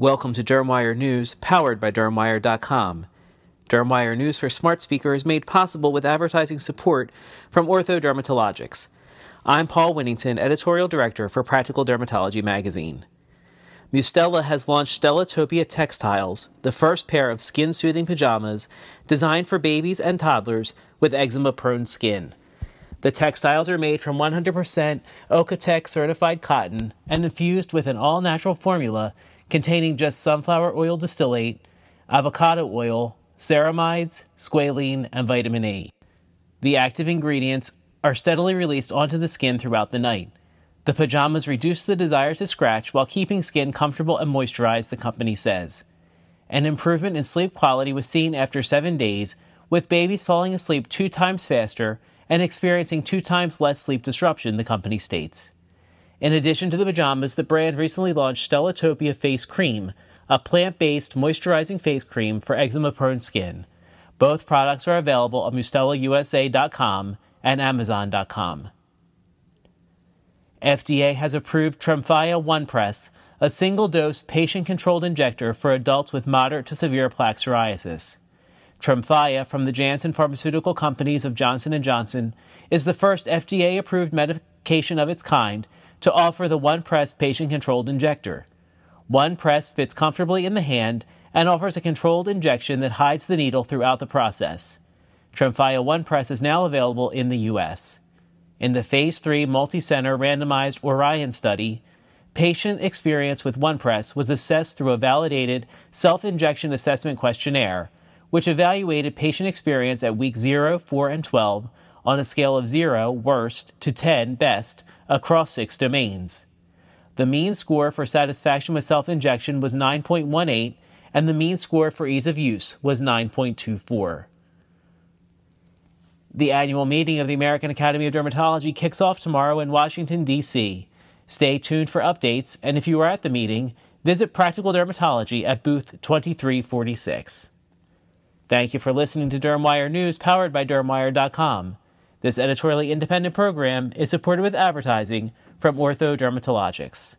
Welcome to Dermwire News, powered by Dermwire.com. Dermwire News for Smart Speaker is made possible with advertising support from Ortho Dermatologics. I'm Paul Winnington, Editorial Director for Practical Dermatology Magazine. Mustela has launched Stelatopia Textiles, the first pair of skin soothing pajamas designed for babies and toddlers with eczema prone skin. The textiles are made from 100% Oeko-Tex certified cotton and infused with an all natural formula containing just sunflower oil distillate, avocado oil, ceramides, squalene, and vitamin E. The active ingredients are steadily released onto the skin throughout the night. The pajamas reduce the desire to scratch while keeping skin comfortable and moisturized, the company says. An improvement in sleep quality was seen after seven days, with babies falling asleep two times faster and experiencing two times less sleep disruption, the company states. In addition to the pajamas, the brand recently launched Stelatopia Face Cream, a plant based moisturizing face cream for eczema prone skin. Both products are available at MustelaUSA.com and Amazon.com. FDA has approved Tremfya One Press, a single dose patient controlled injector for adults with moderate to severe plaque psoriasis. Tremfya from the Janssen Pharmaceutical Companies of Johnson & Johnson is the first FDA approved medication of its kind to offer the One Press patient controlled injector. One Press fits comfortably in the hand and offers a controlled injection that hides the needle throughout the process. Tremfya One Press is now available in the U.S. In the Phase 3 multicenter randomized Orion study, patient experience with One Press was assessed through a validated self injection assessment questionnaire, which evaluated patient experience at week 0, 4, and 12 on a scale of 0, worst, to 10, best, across six domains. The mean score for satisfaction with self injection was 9.18, and the mean score for ease of use was 9.24. The annual meeting of the American Academy of Dermatology kicks off tomorrow in Washington, D.C. Stay tuned for updates, and if you are at the meeting, visit Practical Dermatology at booth 2346. Thank you for listening to Dermwire News powered by Dermwire.com. This editorially independent program is supported with advertising from Ortho Dermatologics.